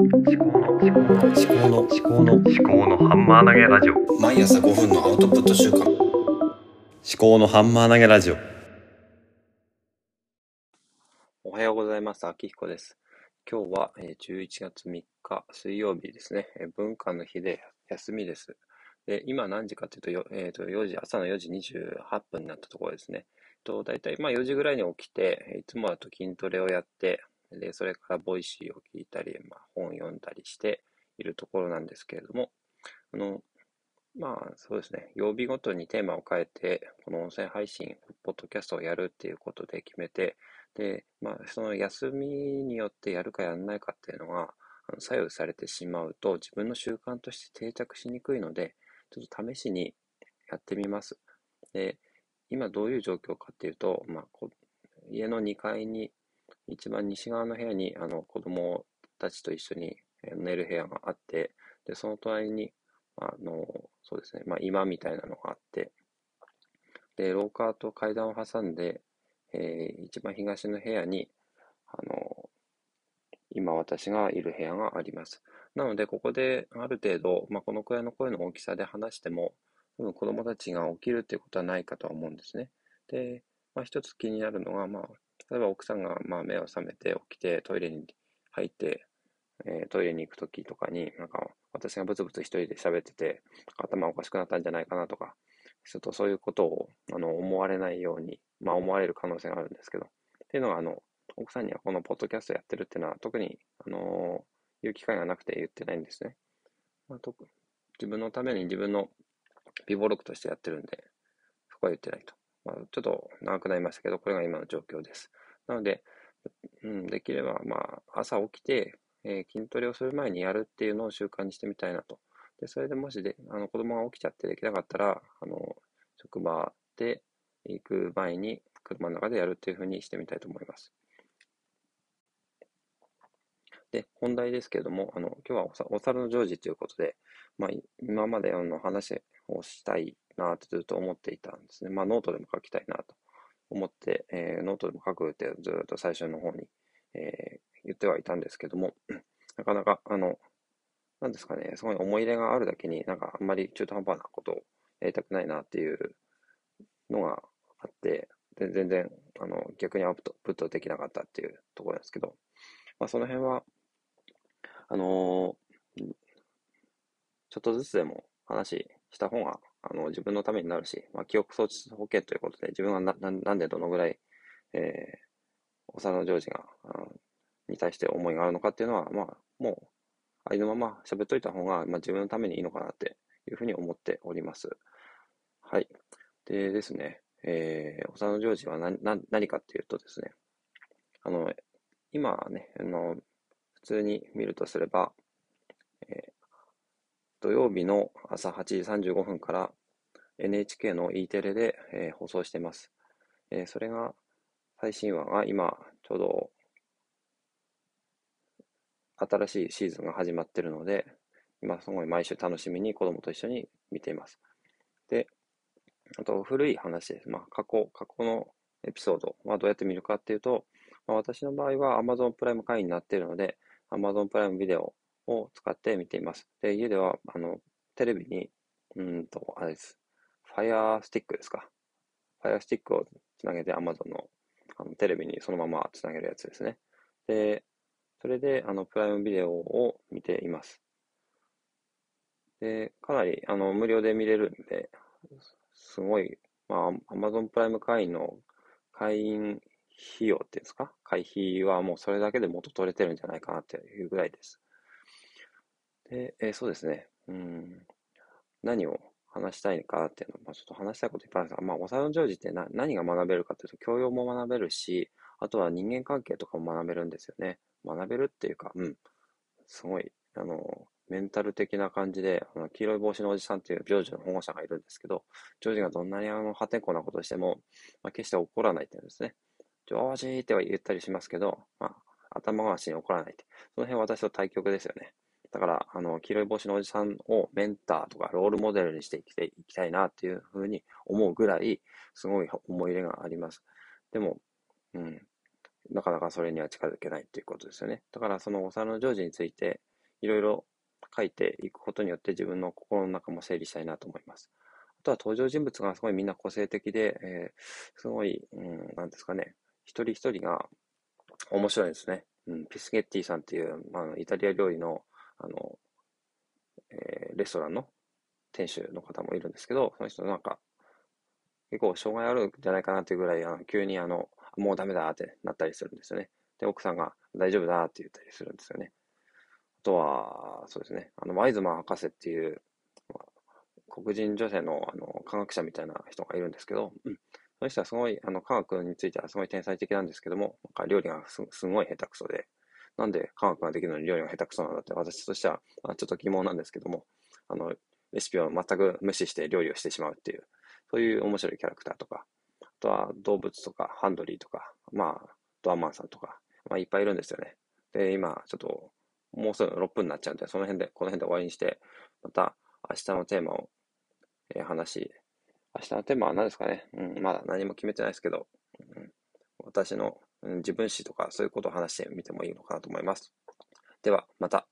思考の思考の思考の思考の思考のハンマー投げラジオ毎朝5分のアウトプット週間思考のハンマー投げラジオおはようございます。秋彦です。今日はえー11月3日水曜日ですね。えー文化の日で休みです。で、今何時かというと、よえーと4時、朝の4時28分になったところですね。と、だいたいまあ4時ぐらいに起きて、えーいつもだと筋トレをやって、で、それから Voicy を聞いたり、まあ、本を読んだりしているところなんですけれども、あの、まあそうですね、曜日ごとにテーマを変えて、この音声配信、ポッドキャストをやるっていうことで決めて、で、まあ、その休みによってやるかやらないかっていうのが左右されてしまうと、自分の習慣として定着しにくいので、ちょっと試しにやってみます。で、今どういう状況かっていうと、まあ、家の2階に、一番西側の部屋にあの子供たちと一緒に寝る部屋があって、で、その隣に、あの、そうですね、まあ、今みたいなのがあって、で、廊下と階段を挟んで、えー一番東の部屋に、あの、今私がいる部屋があります。なので、ここである程度、まあ、このくらいの声の大きさで話しても、多分子供たちが起きるっていうことはないかとは思うんですね。で、まあ、一つ気になるのが、まあ、例えば奥さんがまあ目を覚めて起きてトイレに入って、えートイレに行くときとかに、なんか私がブツブツ一人で喋ってて、頭おかしくなったんじゃないかなとか、ちょっとそういうことをあの思われないように、まあ思われる可能性があるんですけど、っていうのは、あの、奥さんにはこのポッドキャストやってるっていうのは特に、あの言う機会がなくて言ってないんですね。まあ、と自分のために自分の美貌録としてやってるんで、そこは言ってないと。まあ、ちょっと長くなりましたけど、これが今の状況です。なので、うん、できれば、まあ、朝起きて、えー筋トレをする前にやるっていうのを習慣にしてみたいなと。で、それでもしで、あの、子供が起きちゃってできなかったら、あの、職場で行く前に車の中でやるっていうふうにしてみたいと思います。で、本題ですけれども、あの、今日はおさお猿のジョージということで、まあ、今までの話をしたいなとずっと思っていたんですね。まあ、ノートでも書きたいなと思って、えーノートでも書くってずっと最初の方に、えー言ってはいたんですけども、なかなか、あの、なんですかね、すごい思い入れがあるだけに、なんかあんまり中途半端なことをやりたくないなっていうのがあって、で全然、あの、逆にアウトプットできなかったっていうところですけど、まあ、その辺は、あのーちょっとずつでも話した方が、あの、自分のためになるし、まあ、記憶装置保険ということで、自分がな、なんでどのぐらい、えー、おさのジョージが、に対して思いがあるのかっていうのは、まあ、もう、ありのまま喋っといた方が、まあ、自分のためにいいのかなっていうふうに思っております。はい。でですね、えー、おさのジョージは何何かっていうとですね、あの、今ね、あの、普通に見るとすれば、えー土曜日の朝8時35分から NHK の E テレで、えー放送しています。えーそれが、最新話が今、ちょうど新しいシーズンが始まっているので、今すごい毎週楽しみに子供と一緒に見ています。で、あと古い話です。まあ過去、過去のエピソードはどうやって見るかっていうと、まあ、私の場合は Amazon プライム会員になっているので、Amazon プライムビデオを使って見ています。で、家では、あの、テレビに、うんと、あれです。Fire Stick ですか。Fire Stick をつなげて Amazon のあのテレビにそのままつなげるやつですね。で、それで、あの、プライムビデオを見ています。で、かなり、あの、無料で見れるんで、すごい、まあ、Amazon プライム会員の会員費用っていうんですか？会費はもうそれだけで元取れてるんじゃないかなっていうぐらいです。で、えーそうですね。うん。何を話したいかっていうのは、まあ、ちょっと話したいこといっぱいあるんですが、まあ、おさのジョージってな何が学べるかっていうと、教養も学べるし、あとは人間関係とかも学べるんですよね。学べるっていうか、うん。すごい、あの、メンタル的な感じで、あの黄色い帽子のおじさんっていうジョージの保護者がいるんですけど、ジョージがどんなにあの破天荒なことをしても、まあ、決して怒らないっていうんですね。ジョージっては言ったりしますけど、まあ、頭回しに怒らないって。その辺私と対極ですよね。だから、あの、黄色い帽子のおじさんをメンターとかロールモデルにしていきていきたいなっていうふうに思うぐらい、すごい思い入れがあります。でも、うん。なかなかそれには近づけないっていうことですよね。だからそのお皿のジョージについていろいろ書いていくことによって自分の心の中も整理したいなと思います。あとは登場人物がすごいみんな個性的で、えー、すごい、うん、なんですかね、一人一人が面白いですね。うん、ピスゲッティさんっていう、まあ、イタリア料理の、あの、えー、レストランの店主の方もいるんですけど、その人なんか、結構障害あるんじゃないかなっていうぐらい、あの急にあの、もうダメだってなったりするんですよね。で、奥さんが大丈夫だって言ったりするんですよね。あとは、そうですね、あの、ワイズマン博士っていう、まあ、黒人女性のあの科学者みたいな人がいるんですけど、うん、その人はすごい、あの、科学についてはすごい天才的なんですけども、なんか料理がすすごい下手くそで、なんで科学ができるのに料理が下手くそなんだって私としては、まあ、ちょっと疑問なんですけども、あの、レシピを全く無視して料理をしてしまうっていう、そういう面白いキャラクターとか、あとは動物とか、ハンドリーとか、まあ、ドアマンさんとか、まあ、いっぱいいるんですよね。で、今、ちょっと、もうすぐ6分になっちゃうんで、その辺で、この辺で終わりにして、また明日のテーマを、えー、話し、明日のテーマは何ですかね。うん、まだ何も決めてないですけど、うん、私の、自分史とかそういうことを話してみてもいいのかなと思います。では、また。